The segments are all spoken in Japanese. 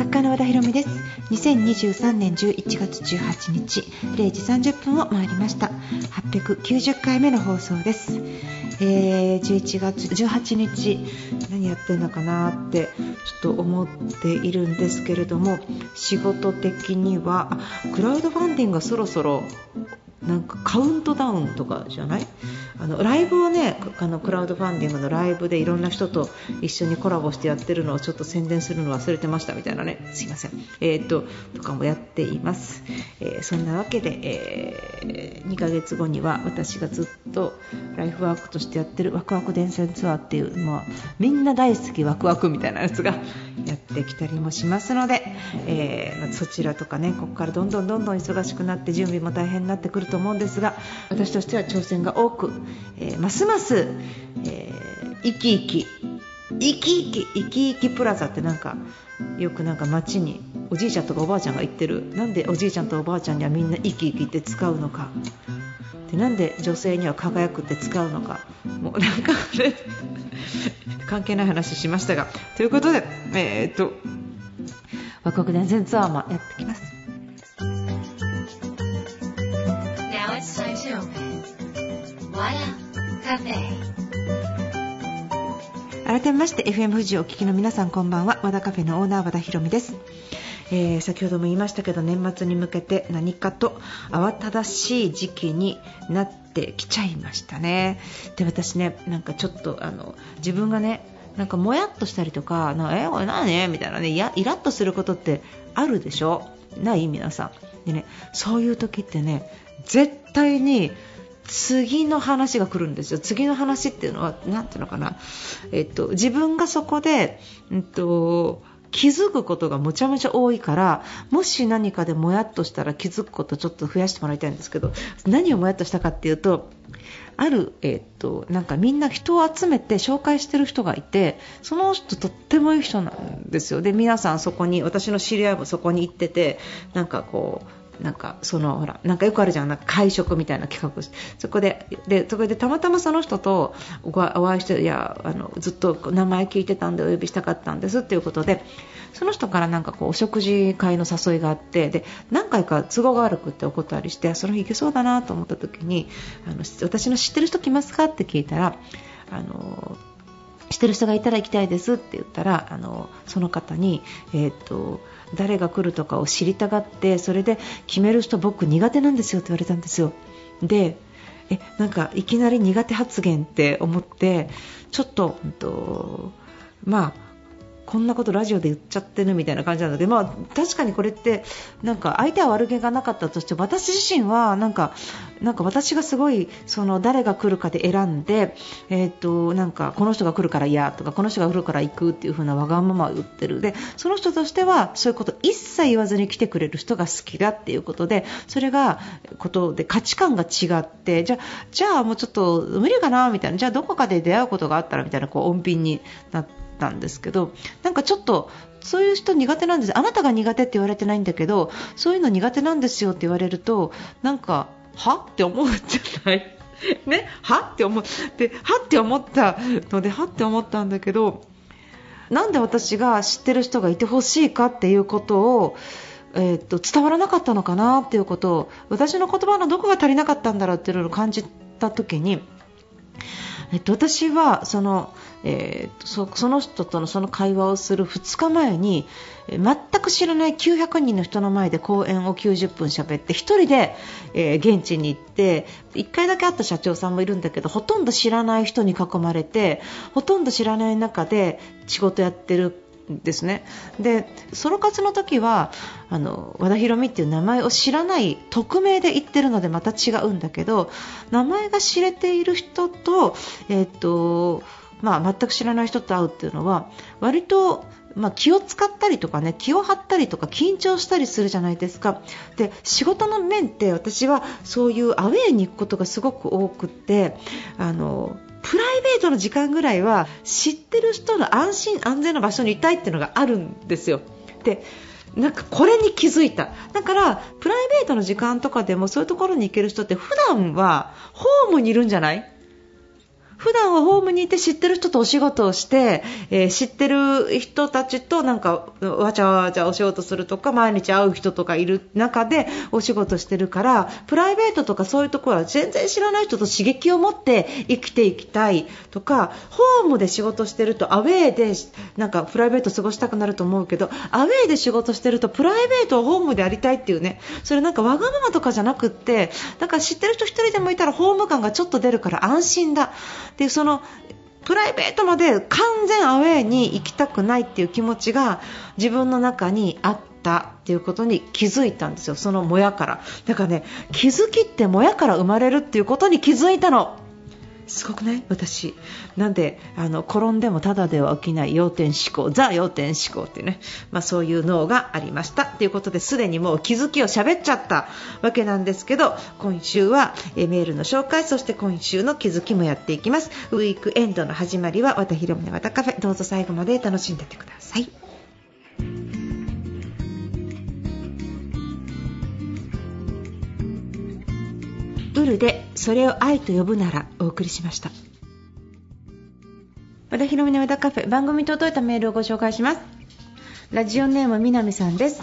作家の和田博美です。2023年11月18日0時30分を回りました。890回目の放送です。えー、11月18日何やってんのかなってちょっと思っているんですけれども仕事的にはクラウドファンディングがそろそろなんかカウントダウンとかじゃない？あのライブをねあのクラウドファンディングのライブでいろんな人と一緒にコラボしてやってるのをちょっと宣伝するの忘れてましたみたいなね。すいません、えーと、とかもやっています、えー、そんなわけで、えー、2ヶ月後には私がずっとライフワークとしてやってるワクワク伝線ツアーっていう、まあ、みんな大好きワクワクみたいなやつがやってきたりもしますので、えー、そちらとかねここからどんどんどんどん忙しくなって準備も大変になってくると思うんですが私としては挑戦が多く、えー、ますます、えー、生き生き生き生き生き生きプラザってなんかよくなんか街におじいちゃんとかおばあちゃんが言ってる。なんでおじいちゃんとおばあちゃんにはみんな生き生きって使うのか。でなんで女性には輝くって使うのか。もうなんか 関係ない話しましたが。ということでえー、っと和国伝線ツアーもやってきます。改めまして FM 富士をお聞きの皆さんこんばんは。和田カフェのオーナー和田博美です、えー、先ほども言いましたけど年末に向けて何かと慌ただしい時期になってきちゃいましたね。で私ねなんかちょっとあの自分がねなんかもやっとしたりとか、なえ、これ何？みたいなね、イラッとすることってあるでしょ？ない？皆さん。でね、そういう時ってね、絶対に次の話が来るんですよ。次の話っていうのは、なんていうのかな。えっと、自分がそこで、うんと、気づくことがむちゃむちゃ多いからもし何かでもやっとしたら気づくことちょっと増やしてもらいたいんですけど何をもやっとしたかっていうとある、えー、っとなんかみんな人を集めて紹介してる人がいてその人とってもいい人なんですよで皆さんそこに私の知り合いもそこに行っててなんかこうなんかそのほらなんかよくあるじゃんなんか会食みたいな企画。そこででそこでたまたまその人とお会いしていやあのずっと名前聞いてたんでお呼びしたかったんですっていうことでその人からなんかこうお食事会の誘いがあってで何回か都合が悪くってお断りしてその日行けそうだなと思った時にあの私の知ってる人来ますかって聞いたらあの知ってる人がいたら行きたいですって言ったらあのその方に、えーと誰が来るとかを知りたがってそれで決める人僕苦手なんですよって言われたんですよ。でえなんかいきなり苦手発言って思ってちょっと、うんとまあこんなことラジオで言っちゃってるみたいな感じなので、まあ、確かにこれってなんか相手は悪気がなかったとして私自身はなんかなんか私がすごいその誰が来るかで選んで、えー、となんかこの人が来るから嫌とかこの人が来るから行くっていう風なわがままを言ってる。でその人としてはそういうこと一切言わずに来てくれる人が好きだっていうことでそれがことで価値観が違ってじゃじゃあもうちょっと無理かなみたいなじゃあどこかで出会うことがあったらみたいなこう穏便になってったんですけどなんかちょっとそういう人苦手なんです。あなたが苦手って言われてないんだけどそういうの苦手なんですよって言われるとなんかは？って思うじゃない？ね、は？って思っては？って思ったのでは？って思ったんだけどなんで私が知ってる人がいてほしいかっていうことをえー、と伝わらなかったのかなっていうことを私の言葉のどこが足りなかったんだろうっていうのを感じた時に、えっと、私はそのえー、そその人とのその会話をする2日前に全く知らない900人の人の前で講演を90分喋って1人で、えー、現地に行って1回だけ会った社長さんもいるんだけどほとんど知らない人に囲まれてほとんど知らない中で仕事やってるですね。でソロ活の時はあの和田博美っていう名前を知らない匿名で言ってるのでまた違うんだけど名前が知れている人と,、えーとまあ、全く知らない人と会うっていうのは割とまあ、気を使ったりとかね気を張ったりとか緊張したりするじゃないですか。で仕事の面って私はそういうアウェーに行くことがすごく多くってあのプライベートの時間ぐらいは知ってる人の安心安全な場所にいたいっていうのがあるんですよ。でなんかこれに気づいただからプライベートの時間とかでもそういうところに行ける人って普段はホームにいるんじゃない？普段はホームにいて知ってる人とお仕事をして、えー、知ってる人たちとなんかわちゃわちゃお仕事するとか毎日会う人とかいる中でお仕事してるからプライベートとかそういうところは全然知らない人と刺激を持って生きていきたいとかホームで仕事してるとアウェーでなんかプライベート過ごしたくなると思うけどアウェーで仕事してるとプライベートをホームでやりたいっていうね。それなんかわがままとかじゃなくってだから知ってる人1人でもいたらホーム感がちょっと出るから安心だ。でそのプライベートまで完全アウェーに行きたくないっていう気持ちが自分の中にあったっていうことに気づいたんですよ、そのもやから。だからね、気づきってもやから生まれるっていうことに気づいたの。すごくない？私。なんであの転んでもただでは起きない要点思考ザ要点思考っていうね、まあ、そういう脳がありました。ということですでにもう気づきを喋っちゃったわけなんですけど今週はえメールの紹介そして今週の気づきもやっていきます。ウィークエンドの始まりは和田広宗和田カフェ。どうぞ最後まで楽しんでってください。ブルでそれを愛と呼ぶならお送りしました。和田博美の和田カフェ番組届いたメールをご紹介します。ラジオネームみなみさんです。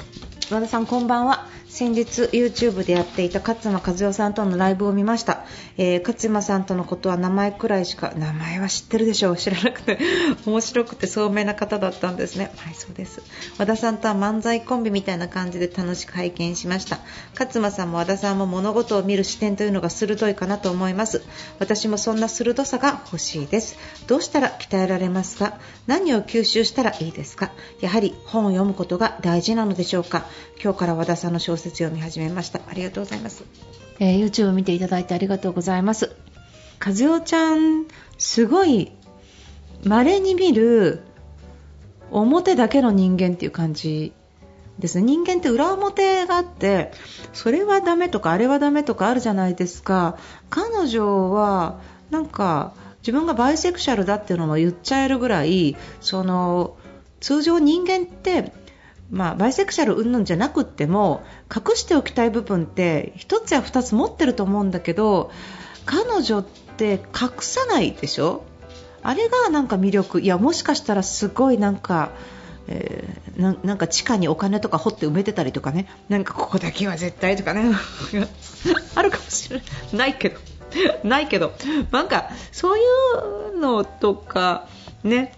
和田さんこんばんは。先日 YouTube でやっていた勝間和代さんとのライブを見ました、えー、勝間さんとのことは名前くらいしか名前は知ってるでしょう。知らなくて 面白くて聡明な方だったんですね。はいそうです。和田さんとは漫才コンビみたいな感じで楽しく拝見しました。勝間さんも和田さんも物事を見る視点というのが鋭いかなと思います。私もそんな鋭さが欲しいです。どうしたら鍛えられますか？何を吸収したらいいですか？やはり本を読むことが大事なのでしょうか？今日から和田さんの小説説読み始めました。ありがとうございます、えー、YouTube を見ていただいてありがとうございます。和代ちゃんすごい稀に見る表だけの人間っていう感じですね。人間って裏表があってそれはダメとかあれはダメとかあるじゃないですか。彼女はなんか自分がバイセクシャルだっていうのも言っちゃえるぐらいその通常人間ってまあ、バイセクシャル云々じゃなくっても隠しておきたい部分って1つや2つ持ってると思うんだけど彼女って隠さないでしょ？あれがなんか魅力。いやもしかしたらすごいなんか、えー、なんか地下にお金とか掘って埋めてたりとかね。なんかここだけは絶対とかね。あるかもしれないけど。ないけど。なんかそういうのとかね。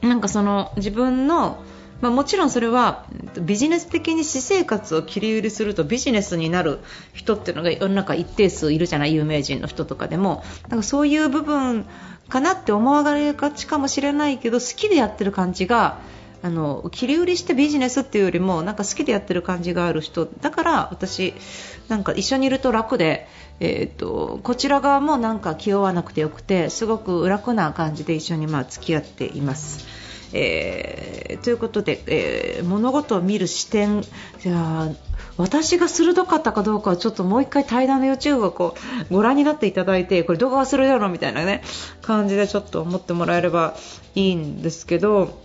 なんかその自分のまあ、もちろんそれはビジネス的に私生活を切り売りするとビジネスになる人っていうのが世の中一定数いるじゃない有名人の人とかでもなんかそういう部分かなって思われがちかもしれないけど好きでやってる感じがあの切り売りしてビジネスっていうよりもなんか好きでやってる感じがある人だから私なんか一緒にいると楽で、えーと、こちら側もなんか気負わなくてよくてすごく楽な感じで一緒にまあ付き合っています。えー、ということで、えー、物事を見る視点じゃあ私が鋭かったかどうかはちょっともう1回対談の YouTube をこうご覧になっていただいてこれ動画がするだろみたいなね感じでちょっと思ってもらえればいいんですけど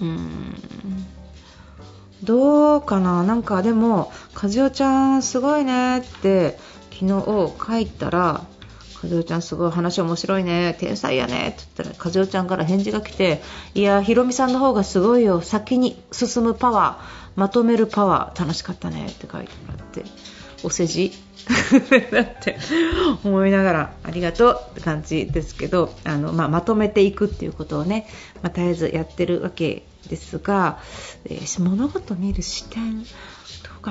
うんどうかな？なんかでも和代ちゃんすごいねって昨日書いたら和代ちゃんすごい話面白いね天才やねって言ったら和代ちゃんから返事が来ていやひろみさんの方がすごいよ。先に進むパワーまとめるパワー楽しかったねって書いてもらってお世辞？だ って思いながらありがとうって感じですけどあの、まあ、まとめていくっていうことをね、まあ、絶えずやってるわけですが、えー、物事見る視点。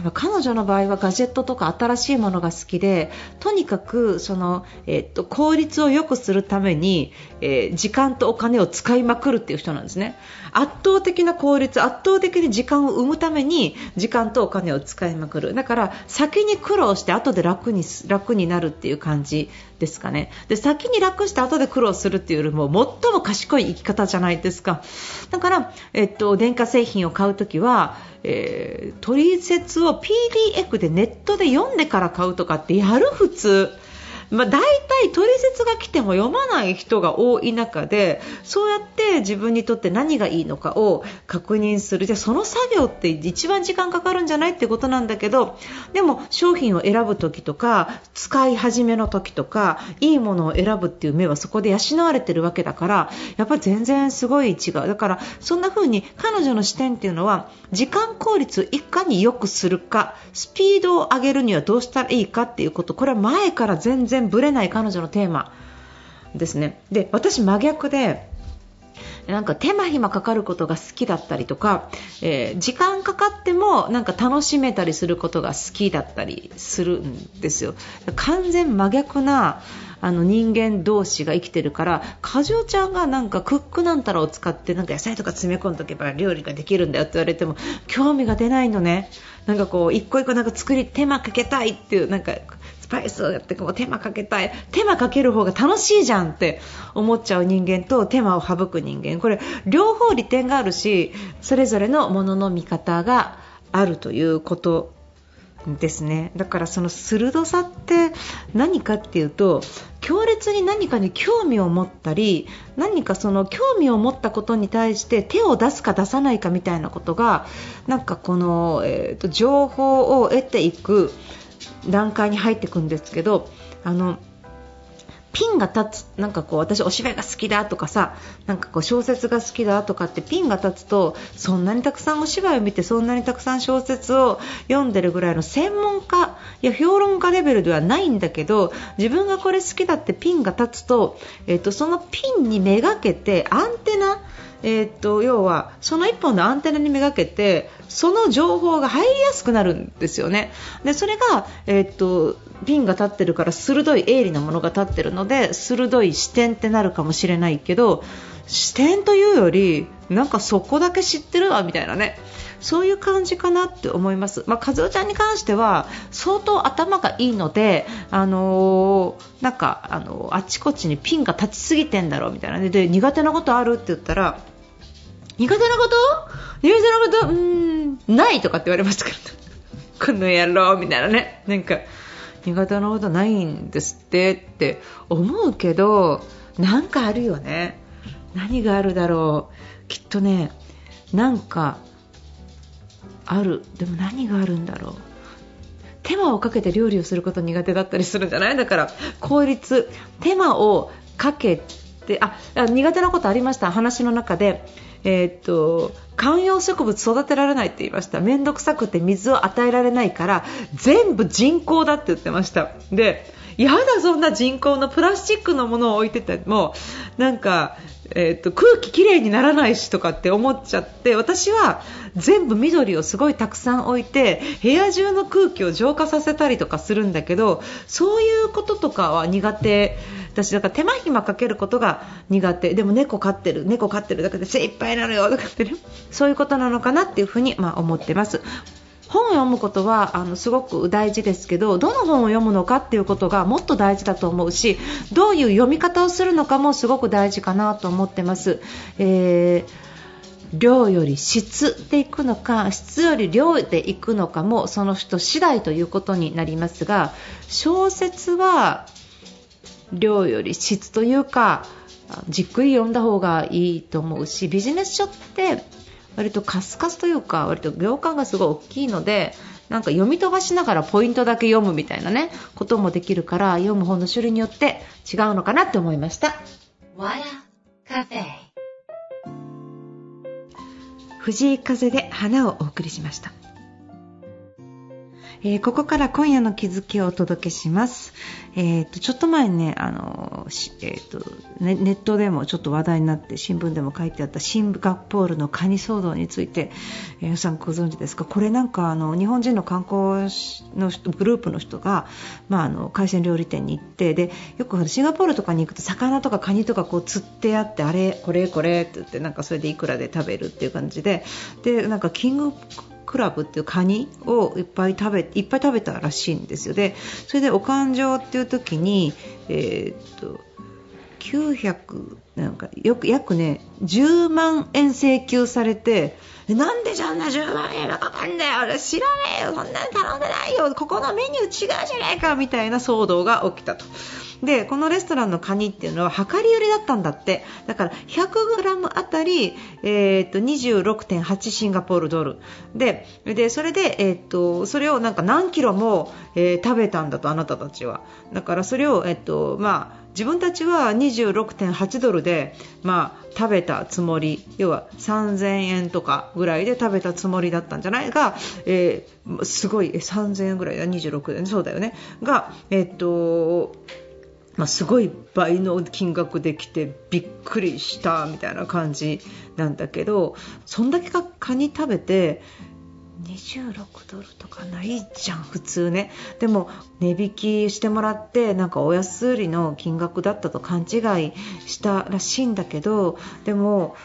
彼女の場合はガジェットとか新しいものが好きでとにかくその、えっと、効率を良くするために、えー、時間とお金を使いまくるっていう人なんですね。圧倒的な効率圧倒的に時間を生むために時間とお金を使いまくる。だから先に苦労して後で楽に楽になるっていう感じですかね。で先に楽して後で苦労するっていうよりも最も賢い生き方じゃないですか。だから、えっと、電化製品を買うときはえー、取説を PDF でネットで読んでから買うとかってやる普通。まあ、大体取説が来ても読まない人が多い中でそうやって自分にとって何がいいのかを確認する。じゃその作業って一番時間かかるんじゃないってことなんだけどでも商品を選ぶ時とか使い始めの時とかいいものを選ぶっていう目はそこで養われてるわけだからやっぱり全然すごい違う。だからそんな風に彼女の視点っていうのは時間効率をいかに良くするかスピードを上げるにはどうしたらいいかっていうこと。これは前から全然ぶれない彼女のテーマですねで私真逆でなんか手間暇かかることが好きだったりとか、えー、時間かかってもなんか楽しめたりすることが好きだったりするんですよ。完全真逆なあの人間同士が生きてるからかじょちゃんがなんかクックなんたらを使ってなんか野菜とか詰め込んでおけば料理ができるんだよって言われても興味が出ないのね。なんかこう一個一個なんか作り手間かけたいっていうなんかスパイスをやってこう手間かけたい。手間かける方が楽しいじゃんって思っちゃう人間と手間を省く人間。これ両方利点があるしそれぞれのものの見方があるということですね。だからその鋭さって何かっていうと強烈に何かに興味を持ったり何かその興味を持ったことに対して手を出すか出さないかみたいなことがなんかこの、えーと、情報を得ていく段階に入っていくんですけどあのピンが立つなんかこう私お芝居が好きだとかさなんかこう小説が好きだとかってピンが立つとそんなにたくさんお芝居を見てそんなにたくさん小説を読んでるぐらいの専門家や評論家レベルではないんだけど自分がこれ好きだってピンが立つと,、えーと、そのピンにめがけてアンテナえーと、要はその1本のアンテナにめがけてその情報が入りやすくなるんですよね。でそれが、えーとピンが立ってるから鋭い鋭利なものが立ってるので鋭い視点ってなるかもしれないけど視点というよりなんかそこだけ知ってるわみたいなねそういう感じかなって思います。まあ、和夫ちゃんに関しては相当頭がいいので、あのー、なんか、あのー、あちこちにピンが立ちすぎてんだろうみたいなねで苦手なことあるって言ったら苦手なこと？苦手なこと？うーん。ないとかって言われますから。この野郎みたいなね。なんか苦手なことないんですってって思うけどなんかあるよね。何があるだろう。きっとねなんかある。でも何があるんだろう。手間をかけて料理をすること苦手だったりするんじゃない？だから効率手間をかけてあ苦手なことありました。話の中でえー、っと観葉植物育てられないって言いました。面倒くさくて水を与えられないから全部人工だって言ってました。でやだそんな人工のプラスチックのものを置いててもなんかえーと、空気きれいにならないしとかって思っちゃって私は全部緑をすごいたくさん置いて部屋中の空気を浄化させたりとかするんだけどそういうこととかは苦手。私だから手間暇かけることが苦手。でも猫飼ってる。猫飼ってるだけで精一杯なのよとかって、ね、そういうことなのかなっていうふうにまあ思ってます。本を読むことはあのすごく大事ですけどどの本を読むのかっていうことがもっと大事だと思うしどういう読み方をするのかもすごく大事かなと思ってます。えー量より質でいくのか質より量でいくのかもその人次第ということになりますが小説は量より質というかじっくり読んだ方がいいと思うしビジネス書って割とカスカスというか割と行間がすごい大きいのでなんか読み飛ばしながらポイントだけ読むみたいなねこともできるから読む本の種類によって違うのかなって思いました。藤井風で花をお送りしましたえー、ここから今夜の気づきをお届けします。えーと、ちょっと前ね、あのえーとね、ネットでもちょっと話題になって新聞でも書いてあったシンガポールのカニ騒動について、えー、さんご存知ですか？これなんかあの日本人の観光のグループの人が、まあ、あの海鮮料理店に行ってでよくシンガポールとかに行くと魚とかカニとかこう釣ってあってあれこれこれって言ってなんかそれでいくらで食べるっていう感じででなんかキングクラブっていうカニをいっぱい食べいっぱい食べたらしいんですよ。でそれでお勘定っていう時に、えー、っと900なんかよく約ね10万円請求されてなんでそんな10万円がかかるんだよ。俺知らねえよ。そんなん頼んでないよ。ここのメニュー違うじゃないか。みたいな騒動が起きたと。でこのレストランのカニっていうのは量り売りだったんだって。だから 100g あたり、えー、と26.8シンガポールドル。ででそれで、えー、とそれをなんか何キロも、えー、食べたんだとあなたたちは。だからそれを、えーとまあ自分たちは26.8ドルで、まあ、食べたつもり。要は3000円とかぐらいで食べたつもりだったんじゃない？が、えー、すごい3000円ぐらいだ。26円そうだよね。が、えっとまあ、すごい倍の金額できてびっくりしたみたいな感じなんだけどそんだけかカニ食べて26ドルとかないじゃん普通ね。でも値引きしてもらってなんかお安売りの金額だったと勘違いしたらしいんだけどでも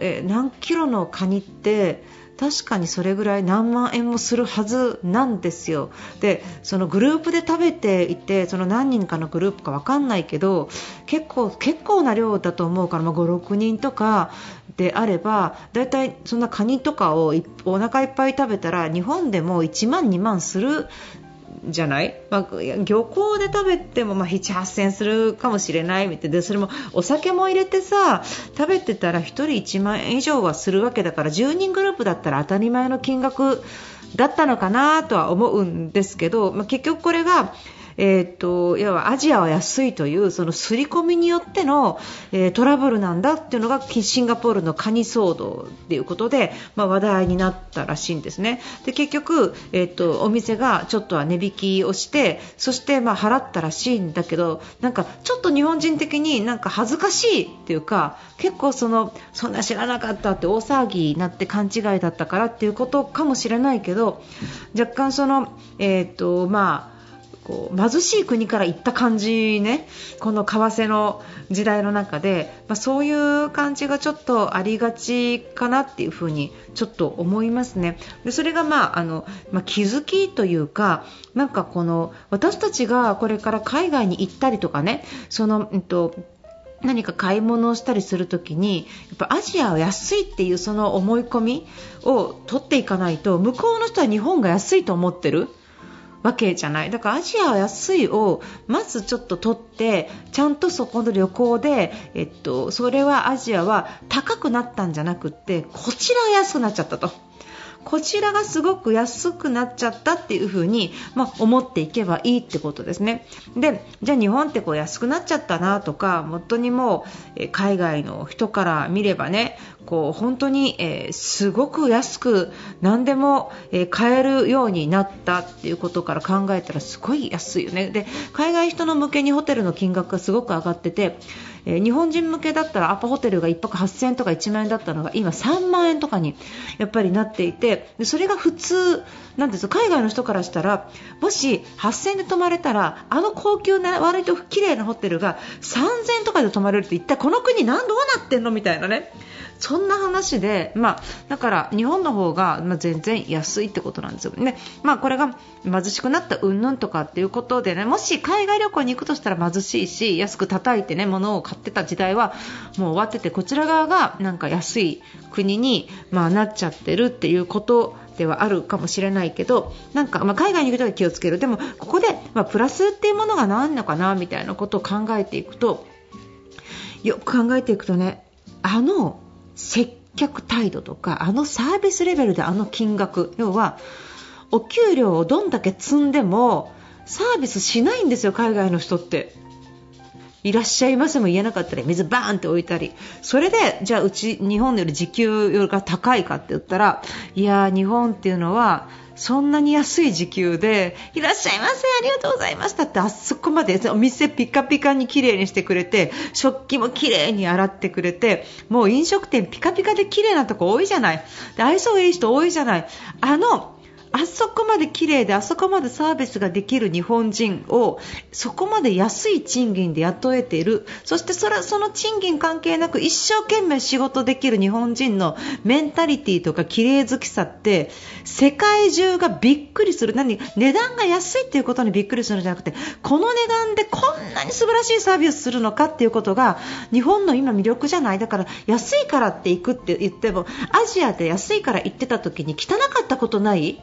え何キロのカニって確かにそれぐらい何万円もするはずなんですよ。でそのグループで食べていてその何人かのグループか分かんないけど結構結構な量だと思うから、まあ、56人とかであればだいたいそんなカニとかをお腹いっぱい食べたら日本でも1万2万するじゃない、まあ、漁港で食べてもまあ7、8000円するかもしれないみたいでそれもお酒も入れてさ食べてたら1人1万円以上はするわけだから10人グループだったら当たり前の金額だったのかなとは思うんですけど、まあ、結局これがえーと、要はアジアは安いというその刷り込みによっての、えー、トラブルなんだっていうのがシンガポールのカニ騒動ということで、まあ、話題になったらしいんですね。で結局、えーと、お店がちょっとは値引きをしてそしてまあ払ったらしいんだけどなんかちょっと日本人的になんか恥ずかしいっていうか結構そのそんな知らなかったって大騒ぎになって勘違いだったからっていうことかもしれないけど若干その、えーとまあこう貧しい国から行った感じねこの為替の時代の中で、まあ、そういう感じがちょっとありがちかなっていうふうにちょっと思いますね。でそれが、まああのまあ、気づきというかなんかこの私たちがこれから海外に行ったりとかねその、うんと何か買い物をしたりするときにやっぱアジアは安いっていうその思い込みを取っていかないと向こうの人は日本が安いと思ってるわけじゃないだからアジアは安いをまずちょっと取ってちゃんとそこの旅行で、えっと、それはアジアは高くなったんじゃなくってこちらが安くなっちゃったと。こちらがすごく安くなっちゃったっていう風に、まあ、思っていけばいいってことですね。でじゃあ日本ってこう安くなっちゃったなとか本当にもう、海外の人から見ればねこう本当に、すごく安く何でも、買えるようになったっていうことから考えたらすごい安いよね。で海外人の向けにホテルの金額がすごく上がっててえー、日本人向けだったらアパホテルが1泊8000円とか1万円だったのが今3万円とかにやっぱりなっていてでそれが普通なんです海外の人からしたらもし8000円で泊まれたらあの高級な割と綺麗なホテルが3000円とかで泊まれるって一体この国何どうなってんの？みたいなね。そんな話で、まあ、だから日本の方が、全然安いってことなんですよね。まあ、これが貧しくなった云々とかっていうことでねもし海外旅行に行くとしたら貧しいし安く叩いてね物を買ってた時代はもう終わっててこちら側がなんか安い国に、まあ、なっちゃってるっていうことではあるかもしれないけどなんか、まあ、海外に行くとは気をつけるでもここで、まあ、プラスっていうものが何のかなみたいなことを考えていくとよく考えていくとねあの接客態度とかあのサービスレベルであの金額要はお給料をどんだけ積んでもサービスしないんですよ、海外の人って。いらっしゃいませも言えなかったり水バーンって置いたり。それでじゃあうち日本より時給よりが高いかって言ったらいや日本っていうのはそんなに安い時給でいらっしゃいませありがとうございましたってあそこまでお店ピカピカに綺麗にしてくれて食器も綺麗に洗ってくれてもう飲食店ピカピカで綺麗なとこ多いじゃない。で愛想いい人多いじゃない。あのあそこまで綺麗であそこまでサービスができる日本人をそこまで安い賃金で雇えている。そしてそれその賃金関係なく一生懸命仕事できる日本人のメンタリティとか綺麗好きさって世界中がびっくりする。何？値段が安いっていうことにびっくりするんじゃなくてこの値段でこんなに素晴らしいサービスするのかっていうことが日本の今魅力じゃない。だから安いからって行くって言ってもアジアで安いから行ってた時に汚かったことない？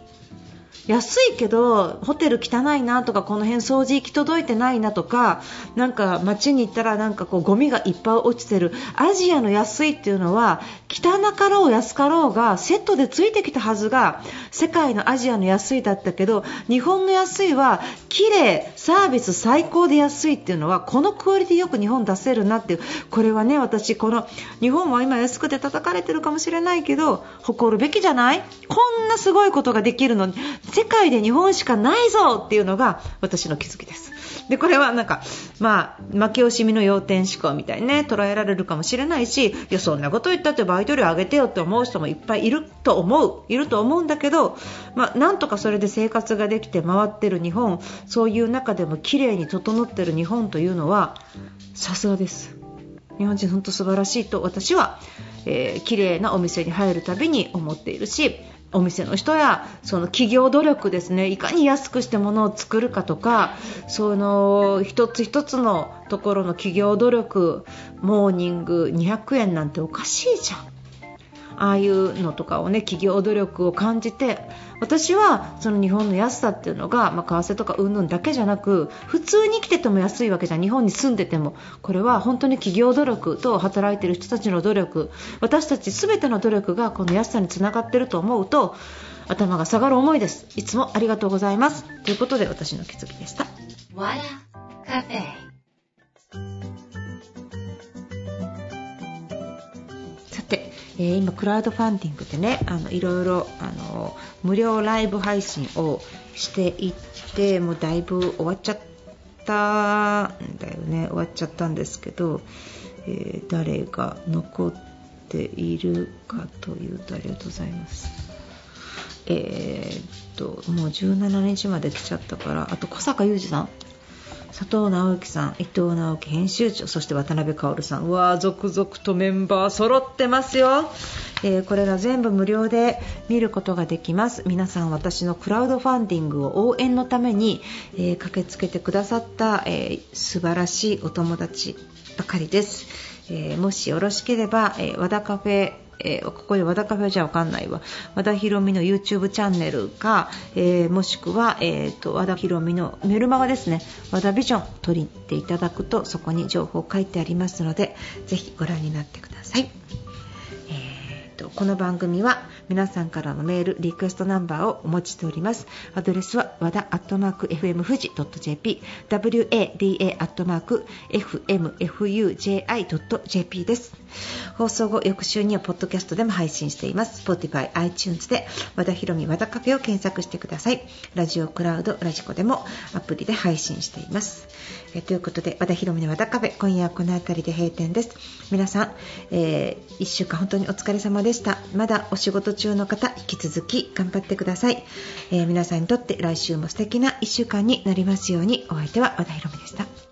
安いけどホテル汚いなとかこの辺掃除行き届いてないなとかなんか街に行ったらなんかこうゴミがいっぱい落ちてる。アジアの安いっていうのは汚かろう安かろうがセットでついてきたはずが世界のアジアの安いだったけど日本の安いは綺麗サービス最高で安いっていうのはこのクオリティよく日本出せるなっていう。これはね私この日本は今安くて叩かれてるかもしれないけど誇るべきじゃない？こんなすごいことができるのに。世界で日本しかないぞっていうのが私の気づきです。でこれはなんか、まあ、負け惜しみの要点思考みたいにね捉えられるかもしれないしいやそんなこと言ったってバイト料上げてよって思う人もいっぱいいると思ういると思うんだけど、まあ、なんとかそれで生活ができて回ってる日本そういう中でも綺麗に整ってる日本というのはさすがです。日本人本当素晴らしいと私は、えー、綺麗なお店に入るたびに思っているしお店の人やその企業努力ですねいかに安くしてものを作るかとかその一つ一つのところの企業努力モーニング200円なんておかしいじゃん。ああいうのとかをね企業努力を感じて私はその日本の安さっていうのが、まあ、為替とかうんぬんだけじゃなく普通に生きてても安いわけじゃん。日本に住んでても。これは本当に企業努力と働いている人たちの努力。私たち全ての努力がこの安さにつながっていると思うと頭が下がる思いです。いつもありがとうございます。ということで私の気づきでした。カフェ。さてえー、今、クラウドファンディングでねあのいろいろあの無料ライブ配信をしていってもうだいぶ終わっちゃったんだよね終わっちゃったんですけど、えー、誰が残っているかというとありがとうございます。えー、っともう17日まで来ちゃったからあと小坂雄二さん佐藤直樹さん、伊藤直樹編集長、そして渡辺薫さん、うわー、続々とメンバー揃ってますよ。えー、これが全部無料で見ることができます。皆さん私のクラウドファンディングを応援のために、えー、駆けつけてくださった、えー、素晴らしいお友達ばかりです、えもしよろしければ、え和田カフェえー、ここで和田カフェじゃわかんないわ和田ヒロミの YouTube チャンネルか、えー、もしくは、えーと、和田ヒロミのメルマガですね和田ビジョン取りっていただくとそこに情報書いてありますのでぜひご覧になってください。えーとこの番組は皆さんからのメールリクエストナンバーをお持ちしております。アドレスは和田アットマーク FM 富士 .jp wada アットマーク FMFUJI.jp です。放送後翌週にはポッドキャストでも配信しています。Spotify、iTunes で和田ひろみ和田カフェを検索してください。ラジオクラウドラジコでもアプリで配信しています。えということで和田ひろみの和田カフェ今夜はこの辺りで閉店です。皆さん、えー、1週間本当にお疲れ様でした。まだお仕事中の方引き続き頑張ってください、えー、皆さんにとって来週も素敵な1週間になりますように。お相手は和田ひろみでした。